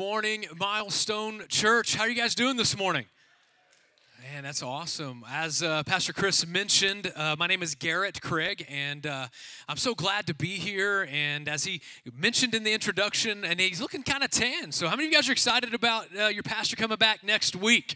morning, Milestone Church. How are you guys doing this morning? Man, that's awesome. As uh, Pastor Chris mentioned, uh, my name is Garrett Craig, and uh, I'm so glad to be here. And as he mentioned in the introduction, and he's looking kind of tan. So, how many of you guys are excited about uh, your pastor coming back next week?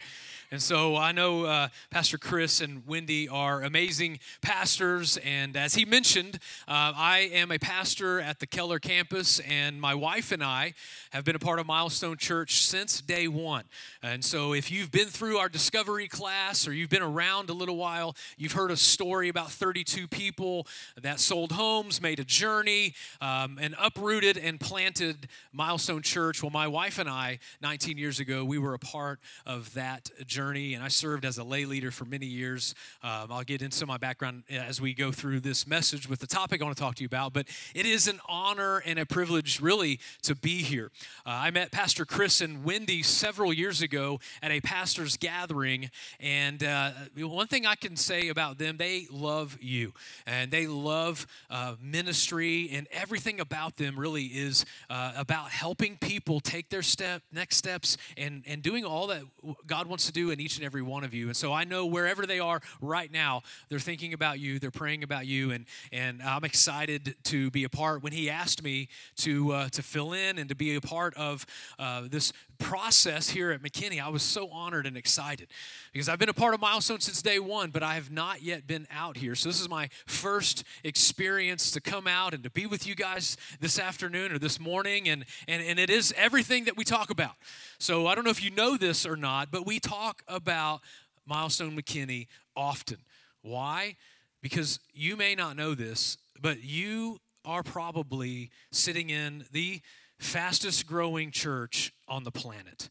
And so I know uh, Pastor Chris and Wendy are amazing pastors. And as he mentioned, uh, I am a pastor at the Keller campus, and my wife and I have been a part of Milestone Church since day one. And so if you've been through our discovery class or you've been around a little while, you've heard a story about 32 people that sold homes, made a journey, um, and uprooted and planted Milestone Church. Well, my wife and I, 19 years ago, we were a part of that journey journey, and I served as a lay leader for many years. Um, I'll get into my background as we go through this message with the topic I want to talk to you about, but it is an honor and a privilege, really, to be here. Uh, I met Pastor Chris and Wendy several years ago at a pastor's gathering, and uh, one thing I can say about them, they love you, and they love uh, ministry, and everything about them really is uh, about helping people take their step, next steps, and, and doing all that God wants to do in each and every one of you. And so I know wherever they are right now, they're thinking about you, they're praying about you, and and I'm excited to be a part. When he asked me to uh, to fill in and to be a part of uh, this process here at McKinney, I was so honored and excited because I've been a part of Milestone since day one, but I have not yet been out here. So this is my first experience to come out and to be with you guys this afternoon or this morning, and and, and it is everything that we talk about. So I don't know if you know this or not, but we talk about Milestone McKinney often. Why? Because you may not know this, but you are probably sitting in the fastest growing church on the planet.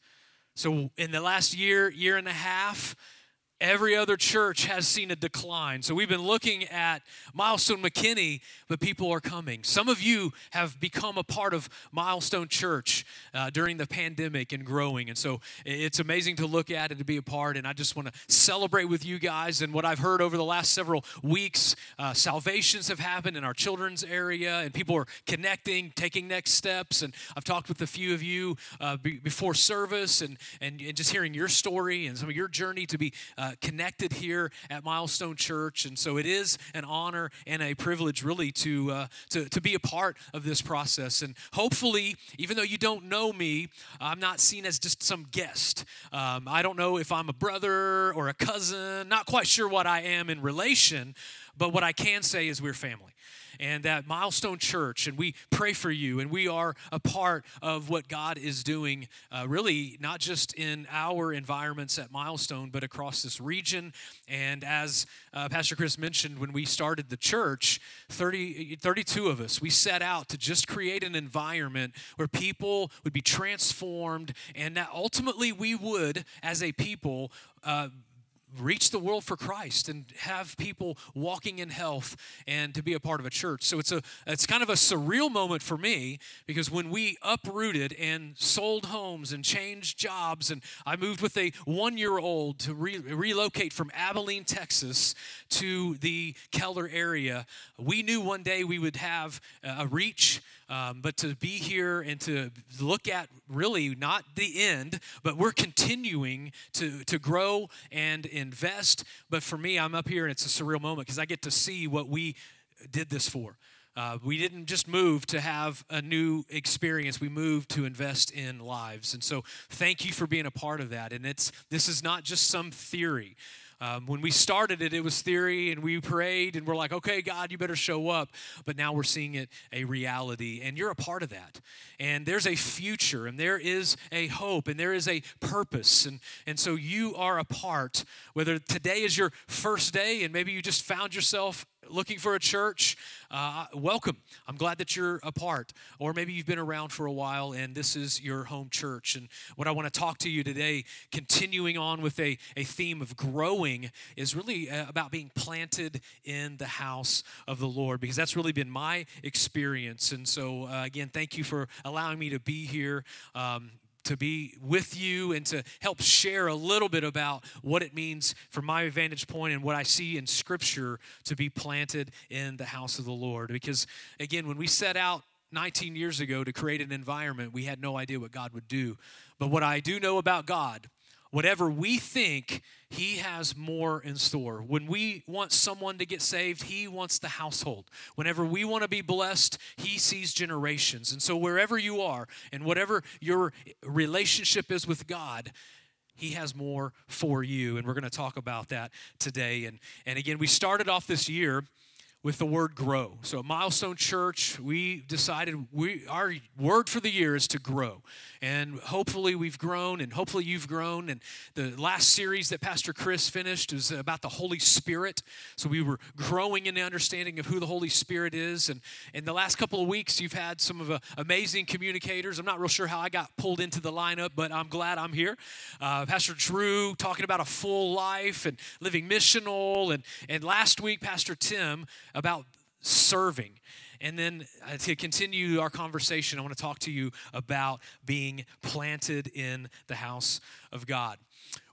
So, in the last year, year and a half, Every other church has seen a decline. So we've been looking at Milestone McKinney, but people are coming. Some of you have become a part of Milestone Church uh, during the pandemic and growing. And so it's amazing to look at and to be a part. And I just want to celebrate with you guys. And what I've heard over the last several weeks, uh, salvations have happened in our children's area, and people are connecting, taking next steps. And I've talked with a few of you uh, be, before service and, and, and, just hearing your story and some of your journey to be. Uh, connected here at Milestone Church. And so it is an honor and a privilege, really, to, uh, to, to be a part of this process. And hopefully, even though you don't know me, I'm not seen as just some guest. Um, I don't know if I'm a brother or a cousin, not quite sure what I am in relation, but what I can say is we're family and that Milestone Church, and we pray for you, and we are a part of what God is doing, uh, really not just in our environments at Milestone, but across this region. And as uh, Pastor Chris mentioned, when we started the church, 30, 32 of us, we set out to just create an environment where people would be transformed, and that ultimately we would, as a people, uh, reach the world for Christ and have people walking in health and to be a part of a church. So it's a it's kind of a surreal moment for me because when we uprooted and sold homes and changed jobs and I moved with a 1-year-old to re- relocate from Abilene, Texas to the Keller area, we knew one day we would have a reach um, but to be here and to look at really not the end, but we're continuing to, to grow and invest. But for me, I'm up here and it's a surreal moment because I get to see what we did this for. Uh, we didn't just move to have a new experience. We moved to invest in lives, and so thank you for being a part of that. And it's this is not just some theory. Um, when we started it, it was theory, and we prayed, and we're like, okay, God, you better show up. But now we're seeing it a reality, and you're a part of that. And there's a future, and there is a hope, and there is a purpose. And, and so you are a part, whether today is your first day, and maybe you just found yourself looking for a church, uh, welcome. I'm glad that you're a part. Or maybe you've been around for a while and this is your home church. And what I want to talk to you today, continuing on with a, a theme of growing, is really uh, about being planted in the house of the Lord, because that's really been my experience. And so, uh, again, thank you for allowing me to be here. Um, to be with you and to help share a little bit about what it means from my vantage point and what I see in Scripture to be planted in the house of the Lord. Because, again, when we set out 19 years ago to create an environment, we had no idea what God would do. But what I do know about God, whatever we think, He has more in store. When we want someone to get saved, He wants the household. Whenever we want to be blessed, He sees generations. And so, wherever you are and whatever your relationship is with God, he has more for you and we're going to talk about that today and and again we started off this year with the word grow. So at Milestone Church, we decided we our word for the year is to grow. And hopefully we've grown and hopefully you've grown. And the last series that Pastor Chris finished was about the Holy Spirit. So we were growing in the understanding of who the Holy Spirit is. And in the last couple of weeks, you've had some of the amazing communicators. I'm not real sure how I got pulled into the lineup, but I'm glad I'm here. Uh, Pastor Drew talking about a full life and living missional. And, and last week, Pastor Tim about serving. And then uh, to continue our conversation, I want to talk to you about being planted in the house of God.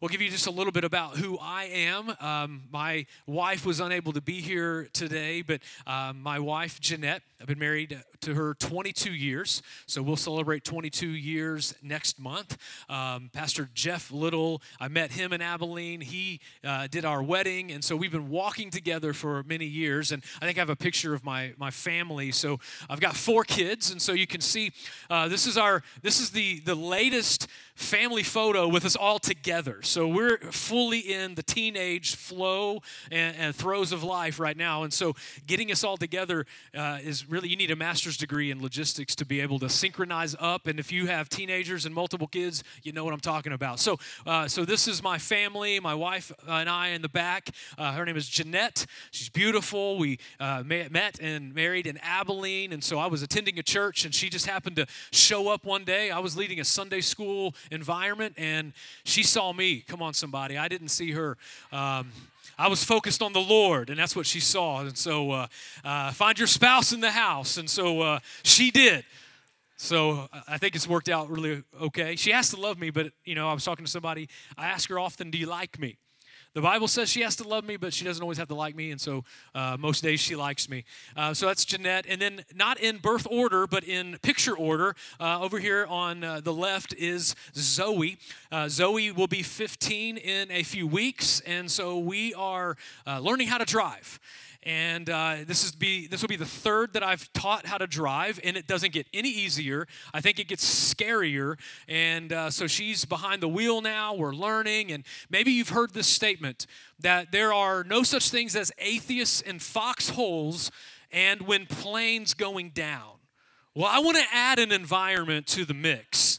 We'll give you just a little bit about who I am. Um, my wife was unable to be here today, but um, my wife, Jeanette, I've been married to her 22 years, so we'll celebrate 22 years next month. Um, Pastor Jeff Little, I met him in Abilene. He uh, did our wedding, and so we've been walking together for many years. And I think I have a picture of my my family. So I've got four kids, and so you can see uh, this is our this is the the latest family photo with us all together. So we're fully in the teenage flow and, and throes of life right now. And so getting us all together uh, is really, you need a master's degree in logistics to be able to synchronize up. And if you have teenagers and multiple kids, you know what I'm talking about. So, uh, so this is my family, my wife and I in the back. Uh, her name is Jeanette. She's beautiful. We uh, met and married in Abilene. And so I was attending a church and she just happened to show up one day. I was leading a Sunday school environment, and she saw me. Come on, somebody. I didn't see her. Um, I was focused on the Lord, and that's what she saw. And so, uh, uh, find your spouse in the house. And so uh, she did. So I think it's worked out really okay. She has to love me, but you know, I was talking to somebody. I ask her often, "Do you like me?" The Bible says she has to love me, but she doesn't always have to like me, and so uh, most days she likes me. Uh, so that's Jeanette. And then, not in birth order, but in picture order, uh, over here on uh, the left is Zoe. Uh, Zoe will be 15 in a few weeks, and so we are uh, learning how to drive and uh, this is be this will be the third that I've taught how to drive, and it doesn't get any easier. I think it gets scarier, and uh, so she's behind the wheel now. We're learning, and maybe you've heard this statement that there are no such things as atheists in foxholes, and when planes going down. Well, I want to add an environment to the mix.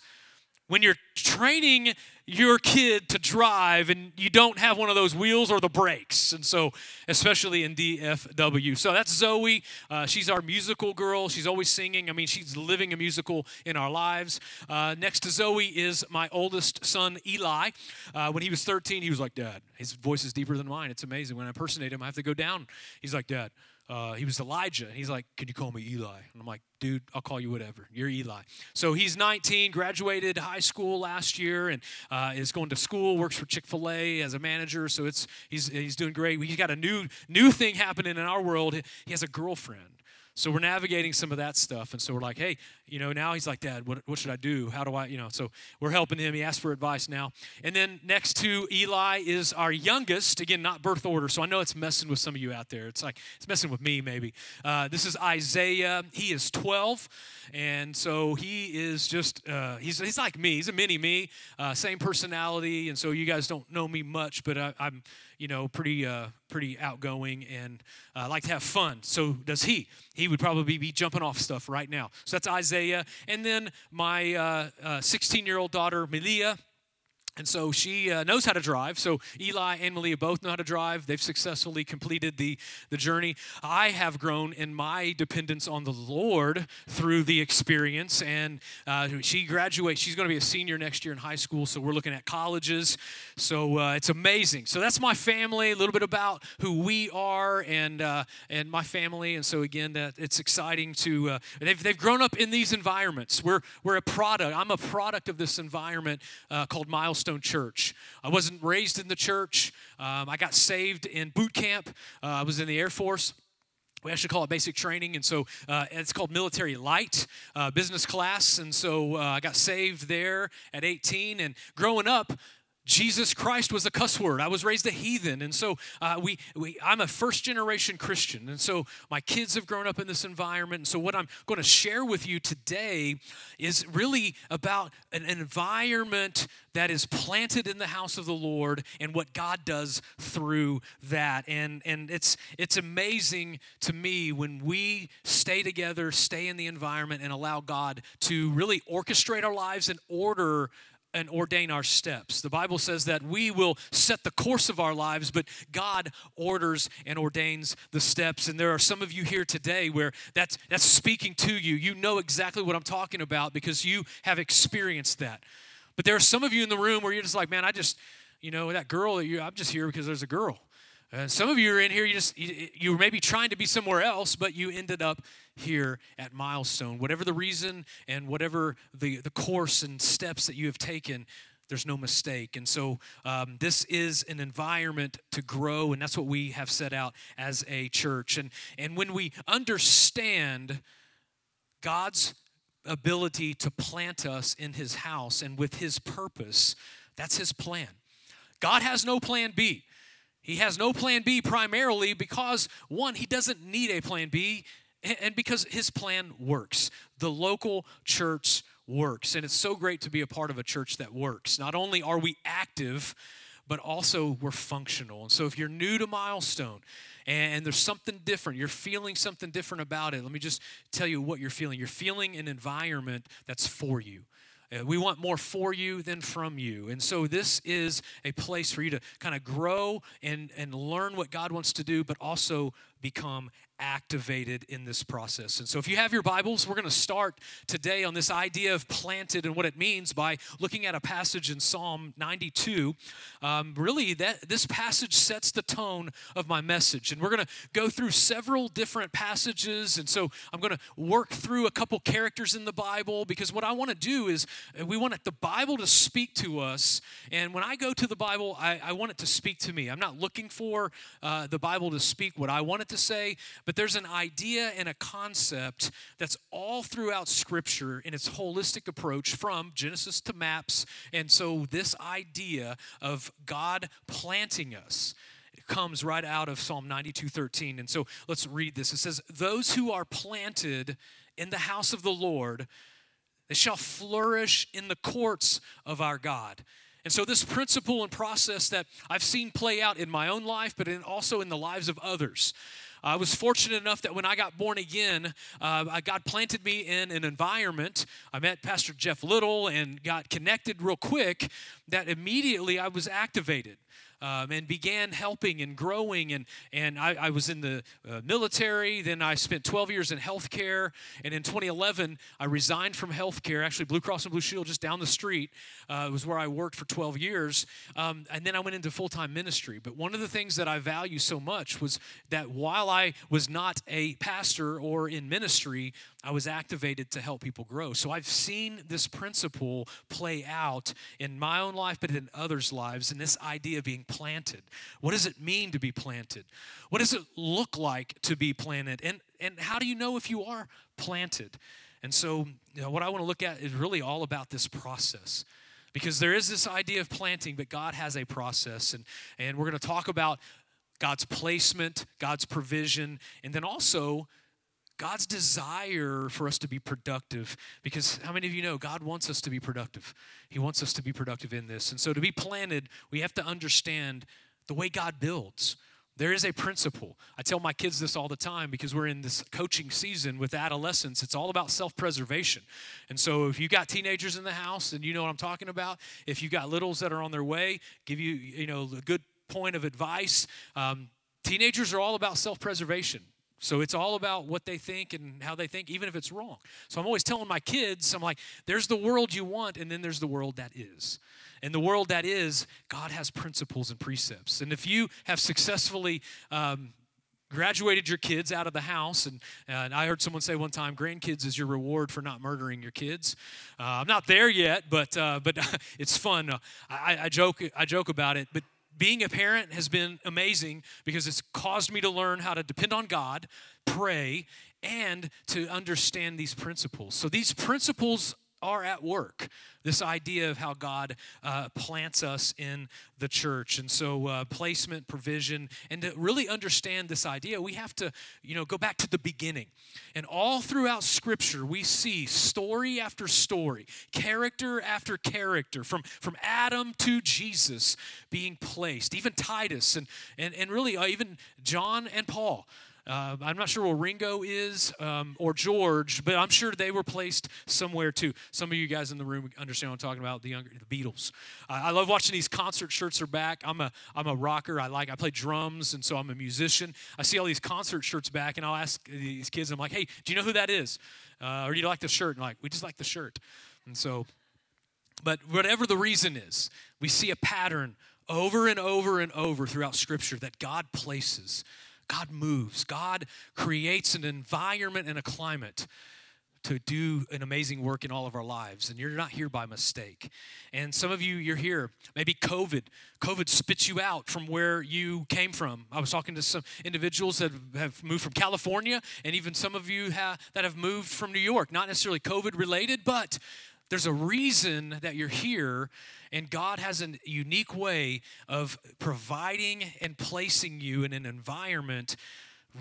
When you're training your kid to drive and you don't have one of those wheels or the brakes. And so, especially in DFW. So that's Zoe. Uh, she's our musical girl. She's always singing. I mean, she's living a musical in our lives. Uh, next to Zoe is my oldest son, Eli. Uh, when he was 13, he was like, Dad, his voice is deeper than mine. It's amazing. When I impersonate him, I have to go down. He's like, Dad, uh, he was Elijah. He's like, Can you call me Eli? And I'm like, Dude, I'll call you whatever. You're Eli. So he's 19, graduated high school last year, and uh, is going to school. Works for Chick Fil A as a manager. So it's he's he's doing great. He's got a new new thing happening in our world. He has a girlfriend. So we're navigating some of that stuff. And so we're like, hey, you know, now he's like, Dad, what, what should I do? How do I, you know, so we're helping him. He asked for advice now. And then next to Eli is our youngest, again, not birth order. So I know it's messing with some of you out there. It's like, it's messing with me maybe. Uh, this is Isaiah. He is 12. And so he is just, uh, he's, he's like me. He's a mini me, uh, same personality. And so you guys don't know me much, but I, I'm, you know, pretty uh, pretty outgoing and uh, like to have fun. So does he. He would probably be jumping off stuff right now. So that's Isaiah. And then my 16 uh, year old daughter, Melia. And so she uh, knows how to drive. So Eli and Malia both know how to drive. They've successfully completed the, the journey. I have grown in my dependence on the Lord through the experience. And uh, she graduates. She's going to be a senior next year in high school. So we're looking at colleges. So uh, it's amazing. So that's my family, a little bit about who we are and, uh, and my family. And so again, that it's exciting to, uh, they've, they've grown up in these environments. We're, we're a product. I'm a product of this environment uh, called Milestone Milestone Church. I wasn't raised in the church. Um, I got saved in boot camp. Uh, I was in the Air Force. we actually call it basic training and so uh, it's called military light uh, business class and so uh, i got saved there at 18 and growing up Jesus Christ was a cuss word. I was raised a heathen. And so uh, we, we, I'm a first generation Christian. And so my kids have grown up in this environment. And so what I'm going to share with you today is really about an environment that is planted in the house of the Lord and what God does through that. And, and it's, it's amazing to me when we stay together, stay in the environment, and allow God to really orchestrate our lives and order and ordain our steps. The Bible says that we will set the course of our lives, but God orders and ordains the steps. And there are some of you here today where that's that's speaking to you. You know exactly what I'm talking about because you have experienced that. But there are some of you in the room where you're just like, man, I just, you know, that girl I'm just here because there's a girl. And some of you are in here, you just you, you were maybe trying to be somewhere else, but you ended up here at Milestone. Whatever the reason and whatever the, the course and steps that you have taken, there's no mistake. And so um, this is an environment to grow, and that's what we have set out as a church. And, and when we understand God's ability to plant us in his house and with his purpose, that's his plan. God has no plan B. He has no plan B primarily because, one, he doesn't need a plan B, and because his plan works. The local church works. And it's so great to be a part of a church that works. Not only are we active, but also we're functional. And so if you're new to Milestone, and there's something different. You're feeling something different about it. Let me just tell you what you're feeling. You're feeling an environment that's for you. Uh, we want more for you than from you. And so this is a place for you to kind of grow and, and learn what God wants to do, but also become activated in this process. And so, if you have your Bibles, we're going to start today on this idea of planted and what it means by looking at a passage in Psalm 92. Um, really, that this passage sets the tone of my message, and we're going to go through several different passages. And so, I'm going to work through a couple characters in the Bible because what I want to do is uh, we want the Bible to speak to us. And when I go to the Bible, I, I want it to speak to me. I'm not looking for uh, the Bible to speak what I want it to say, but there's an idea and a concept that's all throughout Scripture in its holistic approach from Genesis to maps. And so, this idea of God planting us comes right out of Psalm 92 13. And so, let's read this. It says, Those who are planted in the house of the Lord, they shall flourish in the courts of our God. And so, this principle and process that I've seen play out in my own life, but in, also in the lives of others. I was fortunate enough that when I got born again, uh, God planted me in an environment. I met Pastor Jeff Little and got connected real quick that immediately I was activated um, and began helping and growing. And, and I, I was in the uh, military. Then I spent 12 years in healthcare. And in 2011, I resigned from healthcare. Actually, Blue Cross and Blue Shield just down the street uh, was where I worked for 12 years. Um, and then I went into full time ministry. But one of the things that I value so much was that while I was not a pastor or in ministry, I was activated to help people grow. So I've seen this principle play out in my own life, but in others' lives, and this idea of being planted. What does it mean to be planted? What does it look like to be planted? And, and how do you know if you are planted? And so, you know, what I want to look at is really all about this process because there is this idea of planting, but God has a process. And, and we're going to talk about God's placement, God's provision, and then also God's desire for us to be productive, because how many of you know God wants us to be productive? He wants us to be productive in this. And so to be planted, we have to understand the way God builds. There is a principle. I tell my kids this all the time because we're in this coaching season with adolescents. It's all about self preservation. And so, if you've got teenagers in the house and you know what I'm talking about, if you've got littles that are on their way, give you, you know, a good point of advice. Um, teenagers are all about self preservation. So it's all about what they think and how they think, even if it's wrong. So I'm always telling my kids, I'm like, there's the world you want, and then there's the world that is. And the world that is, God has principles and precepts. And if you have successfully um, graduated your kids out of the house and, and, i heard someone say one time grandkids is your reward for not murdering your kids uh, i'm not there yet but, uh, but it's fun uh, I, I, joke, I joke about it but being a parent has been amazing because it's caused me to learn how to depend on God, pray, and to understand these principles. So these principles are at work. This idea of how God uh, plants us in the church, and so uh, placement, provision, and to really understand this idea, we have to, you know, go back to the beginning. And all throughout Scripture, we see story after story, character after character, from from Adam to Jesus being placed, even Titus, and and and really uh, even John and Paul. Uh, I'm not sure where Ringo is um, or George, but I'm sure they were placed somewhere too. Some of you guys in the room understand what I'm talking about. The younger, the Beatles. Uh, I love watching these concert shirts are back. I'm a I'm a rocker. I like I play drums, and so I'm a musician. I see all these concert shirts back, and I'll ask these kids. I'm like, hey, do you know who that is? Uh, or do you like the shirt? And like, we just like the shirt. And so, but whatever the reason is, we see a pattern over and over and over throughout Scripture that God places God moves. God creates an environment and a climate to do an amazing work in all of our lives and you're not here by mistake. And some of you you're here. Maybe covid covid spits you out from where you came from. I was talking to some individuals that have moved from california and even some of you have, that have moved from new york. Not necessarily covid related but there's a reason that you're here and God has a unique way of providing and placing you in an environment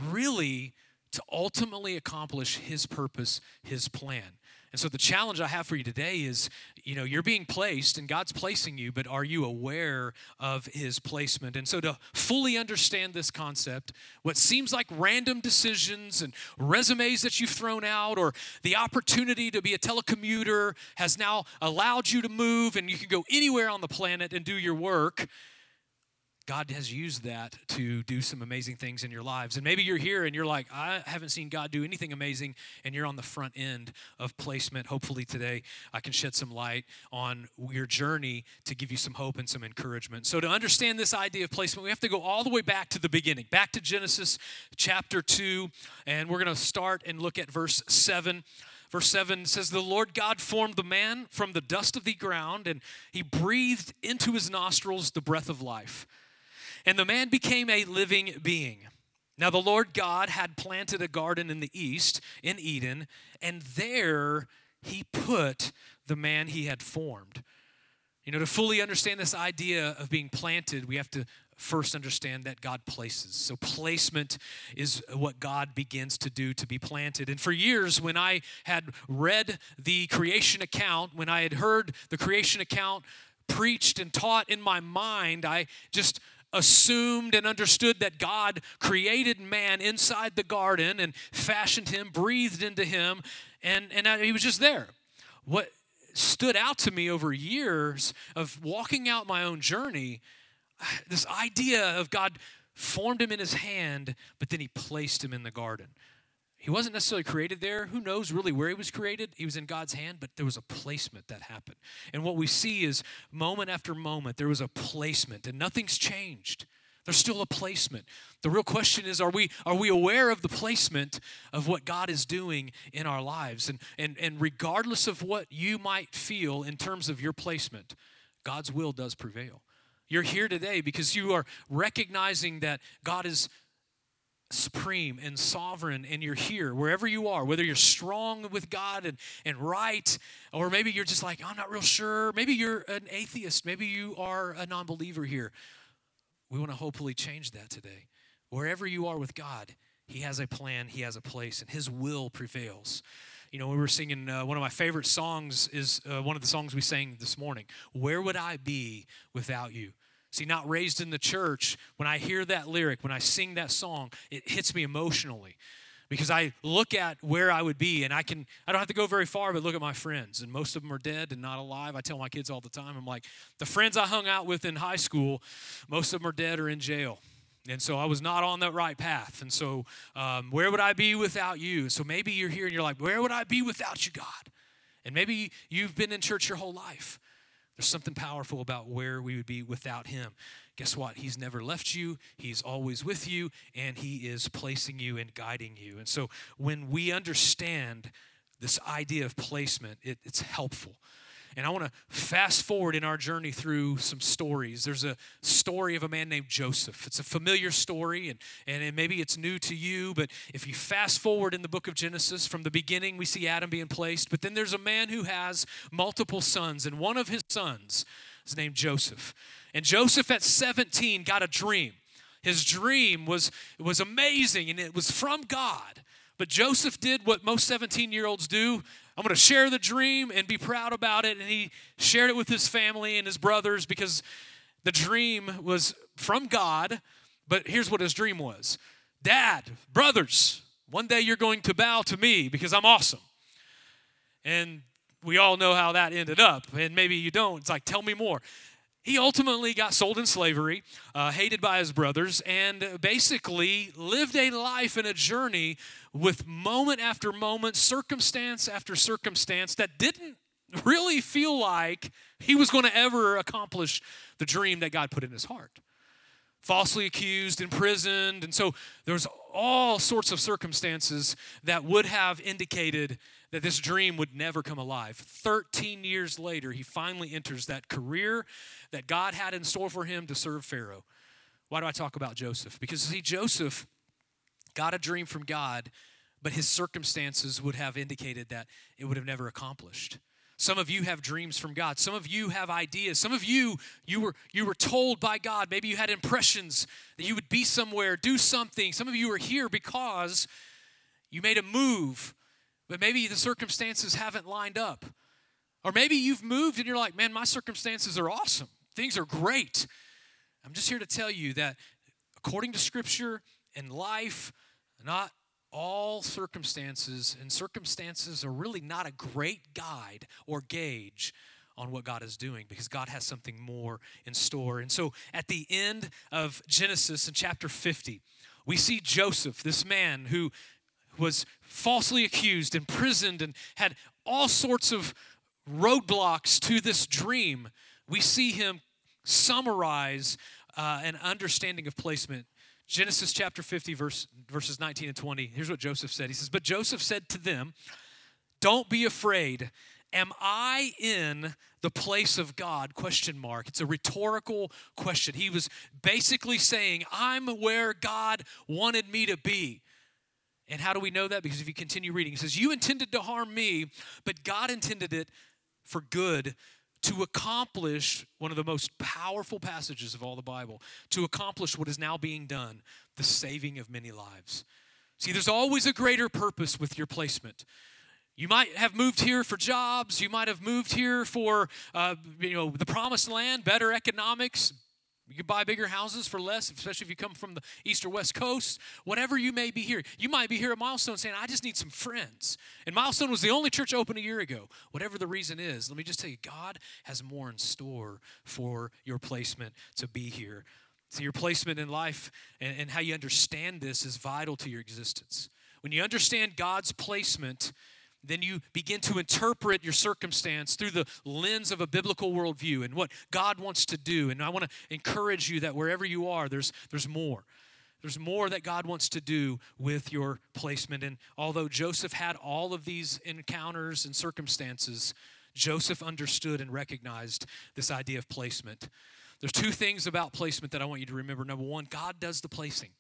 really to ultimately accomplish His purpose, His plan. And so the challenge I have for you today is, you know, you're being placed and God's placing you, but are you aware of his placement? And so to fully understand this concept, what seems like random decisions and resumes that you've thrown out or the opportunity to be a telecommuter has now allowed you to move and you can go anywhere on the planet and do your work. God has used that to do some amazing things in your lives. And maybe you're here and you're like, I haven't seen God do anything amazing, and you're on the front end of placement. Hopefully, today I can shed some light on your journey to give you some hope and some encouragement. So, to understand this idea of placement, we have to go all the way back to the beginning, back to Genesis chapter 2, and we're going to start and look at verse 7. Verse 7 says, The Lord God formed the man from the dust of the ground, and he breathed into his nostrils the breath of life and the man became a living being. Now, the Lord God had planted a garden in the east, in Eden, and there he put the man he had formed. You know, to fully understand this idea of being planted, we have to first understand that God places. So, placement is what God begins to do to be planted. And for years, when I had read the creation account, when I had heard the creation account preached and taught in my mind, I just assumed and understood that God created man inside the garden and fashioned him, breathed into him, and, and he was just there. What stood out to me over years of walking out my own journey, this idea of God formed him in his hand, but then he placed him in the garden. He wasn't necessarily created there. Who knows really where he was created? He was in God's hand, but there was a placement that happened. And what we see is moment after moment, there was a placement, and nothing's changed. There's still a placement. The real question is are we, are we aware of the placement of what God is doing in our lives? And, and, and regardless of what you might feel in terms of your placement, God's will does prevail. You're here today because you are recognizing that God is supreme and sovereign and you're here wherever you are whether you're strong with god and, and right or maybe you're just like i'm not real sure. Maybe you're an atheist. Maybe you are a non-believer here. We want to hopefully change that today. Wherever you are with god he has a plan he has a place and his will prevails. You know we were singing uh, one of my favorite songs is uh, one of the songs we sang this morning where would i be without you See, not raised in the church, when I hear that lyric, when I sing that song, it hits me emotionally because I look at where I would be and I can I don't have to go very far but look at my friends and most of them are dead and not alive. I tell my kids all the time I'm like the friends I hung out with in high school most of them are dead or in jail. And so I was not on that right path. And so um, where would I be without you? So maybe you're here and you're like where would I be without you God? And maybe you've been in church your whole life. There's something powerful about where we would be without Him. Guess what? He's never left you, He's always with you, and He is placing you and guiding you. And so when we understand this idea of placement, it, it's helpful. And I want to fast forward in our journey through some stories. There's a story of a man named Joseph. It's a familiar story, and, and maybe it's new to you, but if you fast forward in the book of Genesis, from the beginning, we see Adam being placed. But then there's a man who has multiple sons, and one of his sons is named Joseph. And Joseph at 17 got a dream. His dream was, was amazing, and it was from God. But Joseph did what most 17 year olds do I'm going to share the dream and be proud about it. And he shared it with his family and his brothers because the dream was from God. But here's what his dream was Dad, brothers, one day you're going to bow to me because I'm awesome. And we all know how that ended up. And maybe you don't. It's like, tell me more. He ultimately got sold in slavery, uh, hated by his brothers, and basically lived a life and a journey with moment after moment, circumstance after circumstance that didn't really feel like he was going to ever accomplish the dream that God put in his heart. Falsely accused, imprisoned, and so there's all sorts of circumstances that would have indicated that this dream would never come alive. 13 years later, he finally enters that career that God had in store for him to serve Pharaoh. Why do I talk about Joseph? Because, see, Joseph got a dream from God, but his circumstances would have indicated that it would have never accomplished. Some of you have dreams from God. Some of you have ideas. Some of you you were you were told by God. Maybe you had impressions that you would be somewhere, do something. Some of you are here because you made a move but maybe the circumstances haven't lined up. Or maybe you've moved and you're like, man, my circumstances are awesome. Things are great. I'm just here to tell you that according to Scripture and life, not all circumstances, and circumstances are really not a great guide or gauge on what God is doing because God has something more in store. And so at the end of Genesis in chapter 50, we see Joseph, this man who was falsely accused, imprisoned, and had all sorts of roadblocks to this dream, we see him summarize uh, an understanding of placement. Genesis chapter 50, verse, verses 19 and 20. Here's what Joseph said. He says, But Joseph said to them, Don't be afraid. Am I in the place of God? Question mark. It's a rhetorical question. He was basically saying, I'm where God wanted me to be. And how do we know that? Because if you continue reading, he says, You intended to harm me, but God intended it for good to accomplish one of the most powerful passages of all the Bible, to accomplish what is now being done the saving of many lives. See, there's always a greater purpose with your placement. You might have moved here for jobs. You might have moved here for, uh, you know, the promised land, better economics, you can buy bigger houses for less, especially if you come from the east or west coast. Whatever you may be here, you might be here at Milestone saying, I just need some friends. And Milestone was the only church open a year ago. Whatever the reason is, let me just tell you, God has more in store for your placement to be here. So, your placement in life and, and how you understand this is vital to your existence. When you understand God's placement, then you begin to interpret your circumstance through the lens of a biblical worldview and what God wants to do. And I want to encourage you that wherever you are, there's, there's more. There's more that God wants to do with your placement. And although Joseph had all of these encounters and circumstances, Joseph understood and recognized this idea of placement. There's two things about placement that I want you to remember. Number one, God does the placing.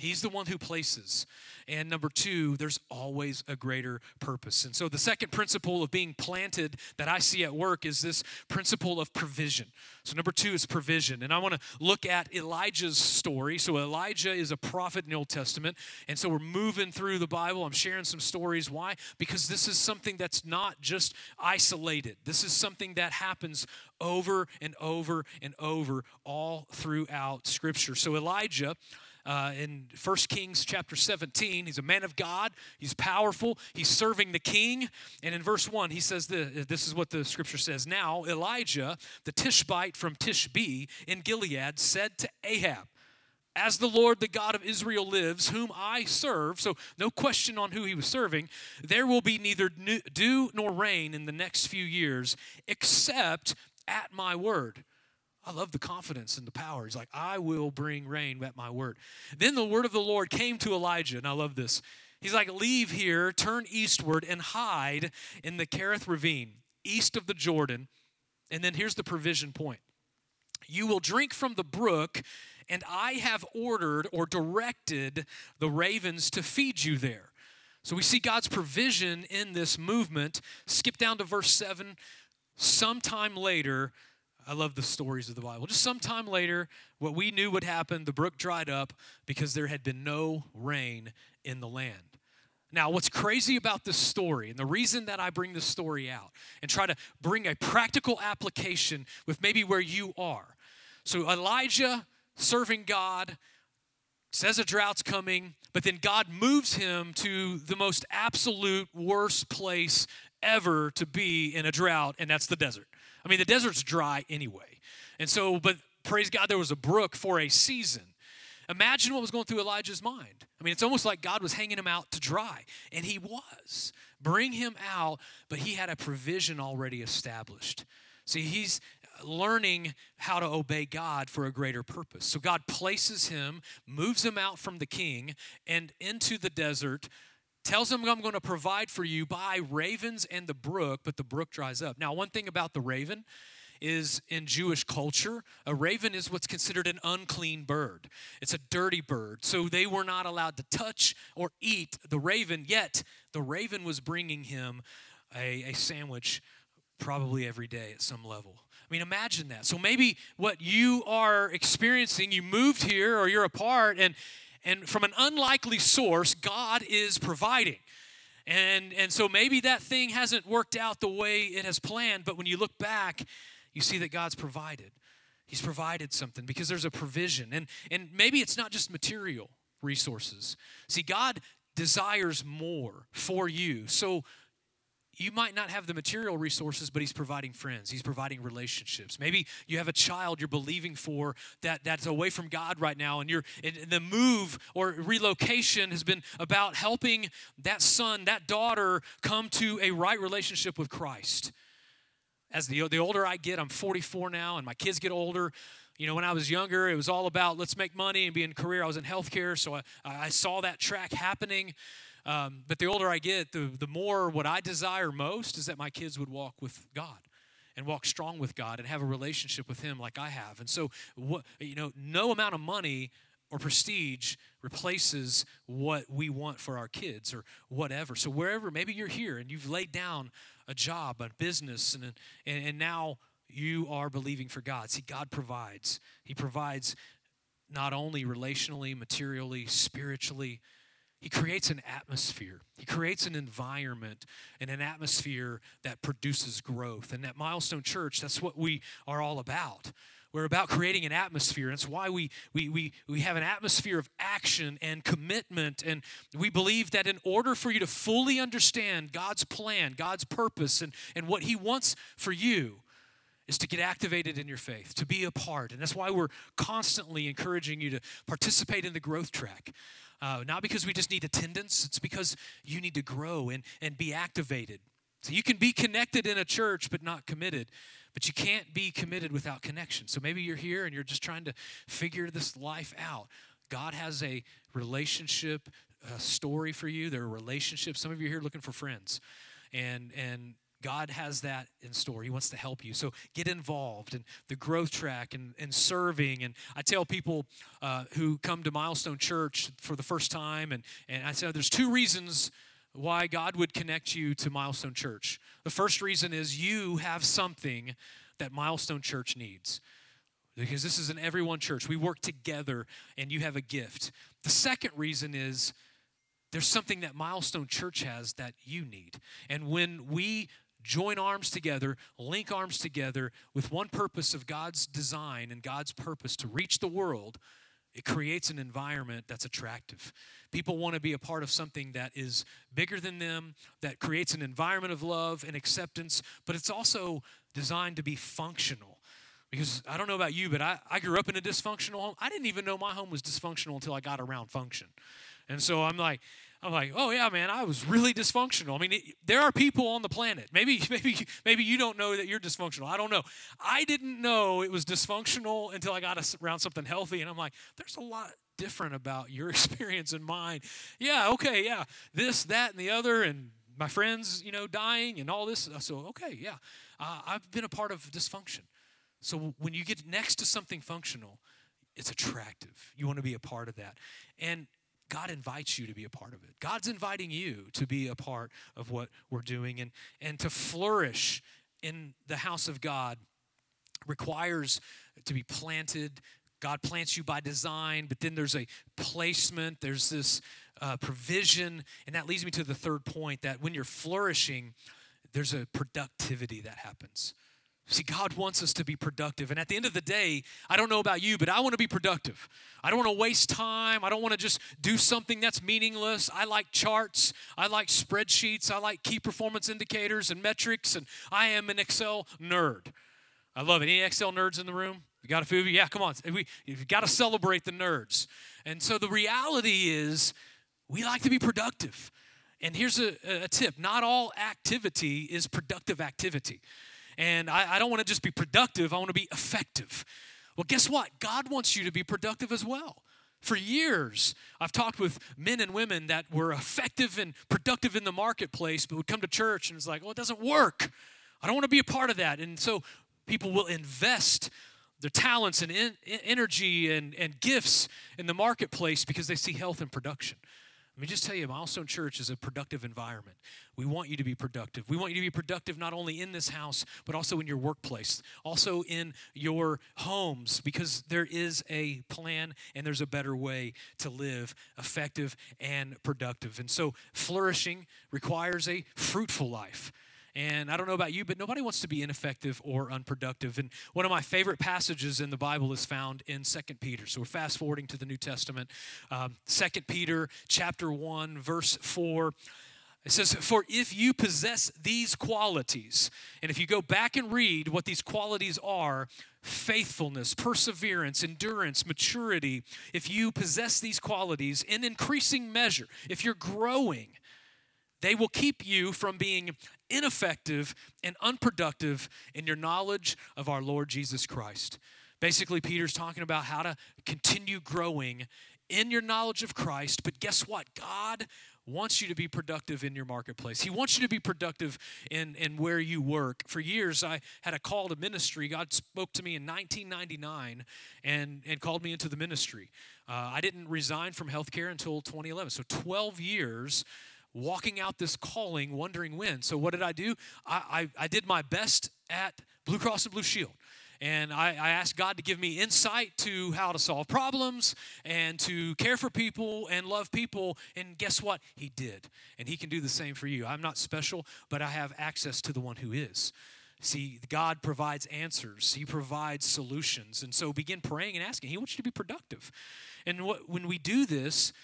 He's the one who places. And number two, there's always a greater purpose. And so the second principle of being planted that I see at work is this principle of provision. So number two is provision. And I want to look at Elijah's story. So Elijah is a prophet in the Old Testament. And so we're moving through the Bible. I'm sharing some stories. Why? Because this is something that's not just isolated. This is something that happens over and over and over all throughout Scripture. So Elijah uh, in 1 Kings chapter 17. He's a man of God, he's powerful, he's serving the king. And in verse 1, he says this, this is what the scripture says Now Elijah, the Tishbite from Tishbe in Gilead, said to Ahab, as the Lord, the God of Israel, lives, whom I serve, so no question on who he was serving, there will be neither dew nor rain in the next few years, except at my word. I love the confidence and the power. He's like, I will bring rain at my word. Then the word of the Lord came to Elijah, and I love this. He's like, Leave here, turn eastward, and hide in the Kerith ravine. east of the Jordan. And then here's the provision point You will drink from the brook, and I have ordered or directed the ravens to feed you there. So we see God's provision in this movement. Skip down to verse 7. Sometime later, I love the stories of the Bible. Just sometime later, what we knew would happen, the brook dried up because there had been no rain in the land. Now, what's crazy about this story, and the reason that I bring this story out and try to bring a practical application with maybe where you are. So, Elijah serving God says a drought's coming, but then God moves him to the most absolute worst place ever to be in a drought, and that's the desert. I mean, the desert's dry anyway. And so, but praise God, there was a brook for a season. Imagine what was going through Elijah's mind. I mean, it's almost like God was hanging him out to dry, and he was. Bring him out, but he had a provision already established. See, he's learning how to obey God for a greater purpose. So God places him, moves him out from the king and into the desert, tells him, I'm going to provide for you by ravens and the brook, but the brook dries up. Now, one thing about the raven is in Jewish culture, a raven is what's considered an unclean bird. It's a dirty bird. So they were not allowed to touch or eat the raven, yet the raven was bringing him a, a sandwich probably every day at some level. I mean, imagine that. So maybe what you are experiencing, you moved here or you're apart, and and from an unlikely source, God is providing. And, and so maybe that thing hasn't worked out the way it has planned, but when you look back, you see that God's provided. He's provided something because there's a provision. And, and maybe it's not just material resources. See, God desires more for you. So you might not have the material resources, but he's providing friends. He's providing relationships. Maybe you have a child you're believing for that, that's away from God right now, and you're and the move or relocation has been about helping that son, that daughter come to a right relationship with Christ as the, the older I get, I'm 44 now, and my kids get older. You know, when I was younger, it was all about let's make money and be in career. I was in healthcare, so I, I saw that track happening. Um, but the older I get, the, the more what I desire most is that my kids would walk with God and walk strong with God and have a relationship with Him like I have. And so, what, you know, no amount of money or prestige replaces what we want for our kids or whatever. So, wherever, maybe you're here and you've laid down a job, a business, and, and, and now you are believing for God. See, God provides. He provides not only relationally, materially, spiritually, he creates an atmosphere. He creates an environment and an atmosphere that produces growth. And at Milestone Church, that's what we are all about. We're about creating an atmosphere. And why we, we, we, we have an atmosphere of action and commitment. And we believe that in order for you to fully understand God's plan, God's purpose, and, and what He wants for you, is to get activated in your faith, to be a part. And that's why we're constantly encouraging you to participate in the growth track. Uh, not because we just need attendance, it's because you need to grow and, and be activated. So you can be connected in a church but not committed. But you can't be committed without connection. So maybe you're here and you're just trying to figure this life out. God has a relationship a story for you. There are relationships. Some of you here looking for friends. And and God has that in store. He wants to help you. So get involved in the growth track and, and serving. And I tell people uh, who come to Milestone Church for the first time, and, and I say there's two reasons why God would connect you to Milestone Church. The first reason is you have something that Milestone Church needs. Because this is an everyone church. We work together and you have a gift. The second reason is there's something that Milestone Church has that you need. And when we join arms together, link arms together with one purpose of God's design and God's purpose to reach the world, it creates an environment that's attractive. People want to be a part of something that is bigger than them, that creates an environment of love and acceptance, but it's also designed to be functional. Because I don't know about you, but I, I grew up in a dysfunctional home. I didn't even know my home was dysfunctional until I got around function. And so I'm like, I'm like, oh yeah, man, I was really dysfunctional. I mean, it, there are people on the planet. Maybe, maybe, maybe you don't know that you're dysfunctional. I don't know. I didn't know it was dysfunctional until I got around something healthy, and I'm like, there's a lot different about your experience and mine. Yeah, okay, yeah, this, that, and the other, and my friends, you know, dying and all this. So, okay, yeah, uh, I've been a part of dysfunction. So when you get next to something functional, it's attractive. You want to be a part of that. And God invites you to be a part of it. God's inviting you to be a part of what we're doing and, and to flourish in the house of God requires to be planted. God plants you by design, but then there's a placement, there's this uh, provision. And that leads me to the third point that when you're flourishing, there's a productivity that happens. See, God wants us to be productive. And at the end of the day, I don't know about you, but I want to be productive. I don't want to waste time. I don't want to just do something that's meaningless. I like charts. I like spreadsheets. I like key performance indicators and metrics. And I am an Excel nerd. I love it. Any Excel nerds in the room? You got a few of you? Yeah, come on. We, you've got to celebrate the nerds. And so the reality is, we like to be productive. And here's a, a tip not all activity is productive activity. And I, I don't want to just be productive, I want to be effective. Well, guess what? God wants you to be productive as well. For years, I've talked with men and women that were effective and productive in the marketplace, but would come to church and it's like, oh, it doesn't work. I don't want to be a part of that. And so people will invest their talents and in, energy and, and gifts in the marketplace because they see health and production. Let me just tell you, Milestone Church is a productive environment. We want you to be productive. We want you to be productive not only in this house, but also in your workplace, also in your homes, because there is a plan and there's a better way to live effective and productive. And so, flourishing requires a fruitful life. And I don't know about you, but nobody wants to be ineffective or unproductive. And one of my favorite passages in the Bible is found in Second Peter. So we're fast forwarding to the New Testament. Um, 2 Peter chapter 1, verse 4. It says, For if you possess these qualities, and if you go back and read what these qualities are faithfulness, perseverance, endurance, maturity if you possess these qualities in increasing measure, if you're growing, they will keep you from being ineffective and unproductive in your knowledge of our Lord Jesus Christ. Basically, Peter's talking about how to continue growing in your knowledge of Christ, but guess what? God wants you to be productive in your marketplace. He wants you to be productive in, in where you work. For years, I had a call to ministry. God spoke to me in 1999 and, and called me into the ministry. Uh, I didn't resign from healthcare until 2011. So 12 years walking out this calling, wondering when. So, what did I do? I, I, I did my best at Blue Cross and Blue Shield. And I, I, asked God to give me insight to how to solve problems and to care for people and love people. And guess what? He did. And He can do the same for you. I'm not special, but I have access to the one who is. See, God provides answers, He provides solutions. And so begin praying and asking. He wants you to be productive. And what, when we do this,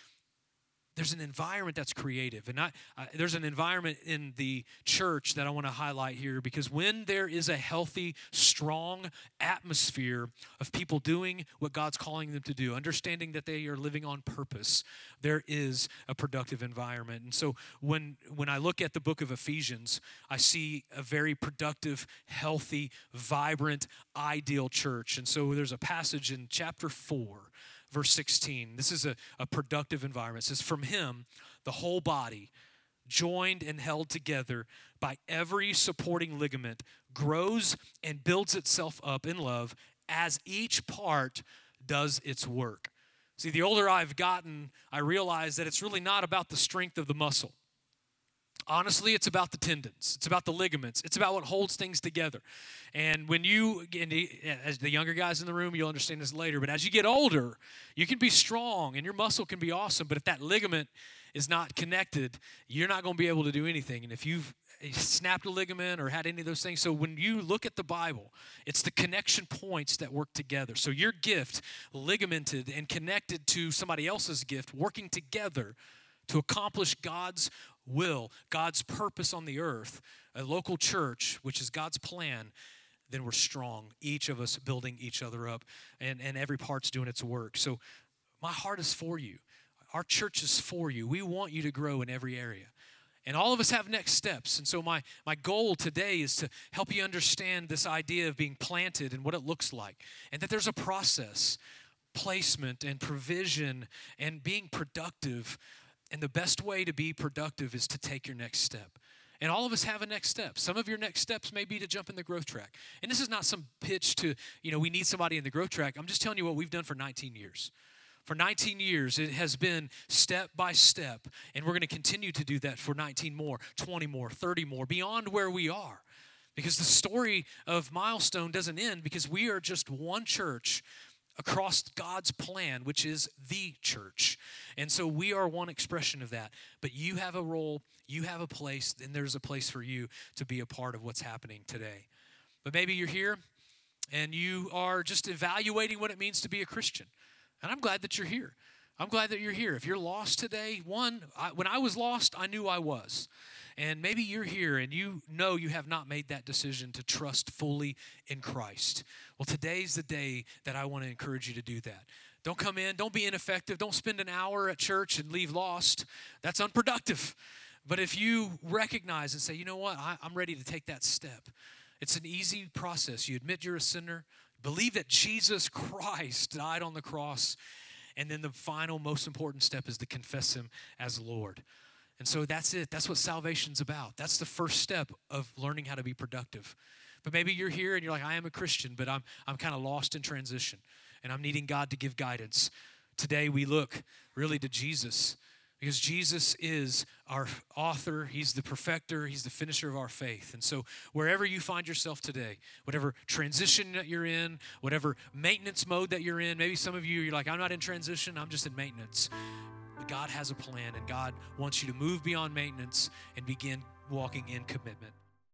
there's an environment that's creative. And I, there's an environment in the church that I want to highlight here because when there is a healthy, strong atmosphere of people doing what God's calling them to do, understanding that they are living on purpose, there is a productive environment. And so when, when I look at the book of Ephesians, I see a very productive, healthy, vibrant, ideal church. And so there's a passage in chapter 4 verse 16. This is a, a productive environment. It says, From him, the whole body, joined and held together by every supporting ligament, grows and builds itself up in love as each part does its work. See, the older I've gotten, I realize that it's really not about the strength of the muscle. Honestly, it's about the tendons. It's about the ligaments. It's about what holds things together. And when you, and as the younger guys in the room, you'll understand this later, but as you get older, you can be strong and your muscle can be awesome, but if that ligament is not connected, you're not going to be able to do anything. And if you've eh, snapped a ligament or had any of those things, so when you look at the Bible, it's the connection points that work together. So your gift, ligamented and connected to somebody else's gift, working together to accomplish God's will, God's purpose on the earth, a local church, which is God's plan, then we're strong. Each of us building each other up, and, and every part's doing its work. So my heart is for you. Our church is for you. We want you to grow in every area. And all of us have next steps. And so, my, my goal today is to help you understand this idea of being planted and what it looks like, and that there's a process, placement, and provision, and being productive and the best way to be productive is to take your next step. And all of us have a next step. Some of your next steps may be to jump in the growth track. And this is not some pitch to, you know, we need somebody in the growth track. I'm just telling you what we've done for 19 years. For 19 years, it has been step by step, and we're going to continue to do that for 19 more, 20 more, 30 more, beyond where we are. Because the story of Milestone doesn't end because we are just one church across God's plan, which is the church. And so we are one expression of that. But you have a role, you have a place, and there's a place for you to be a part of what's happening today. But maybe you're here and you are just evaluating what it means to be a Christian. And I'm glad that you're here. I'm glad that you're here. If you're lost today, one, I, when I was lost, I knew I was. And maybe you're here and you know you have not made that decision to trust fully in Christ. Well, today's the day that I want to encourage you to do that. Don't come in, don't be ineffective, don't spend an hour at church and leave lost. That's unproductive. But if you recognize and say, you know what, I, I'm ready to take that step, it's an easy process. You admit you're a sinner, believe that Jesus Christ died on the cross, and then the final, most important step is to confess Him as Lord. And so that's it. That's what salvation's about. That's the first step of learning how to be productive. But maybe you're here and you're like, I am a Christian, but I'm, I'm kind of lost in transition and I'm needing God to give guidance. Today we look really to Jesus because Jesus is our author, He's the perfecter, He's the finisher of our faith. And so, wherever you find yourself today, whatever transition that you're in, whatever maintenance mode that you're in, maybe some of you, you're like, I'm not in transition, I'm just in maintenance. But God has a plan, and God wants you to move beyond maintenance and begin walking in commitment.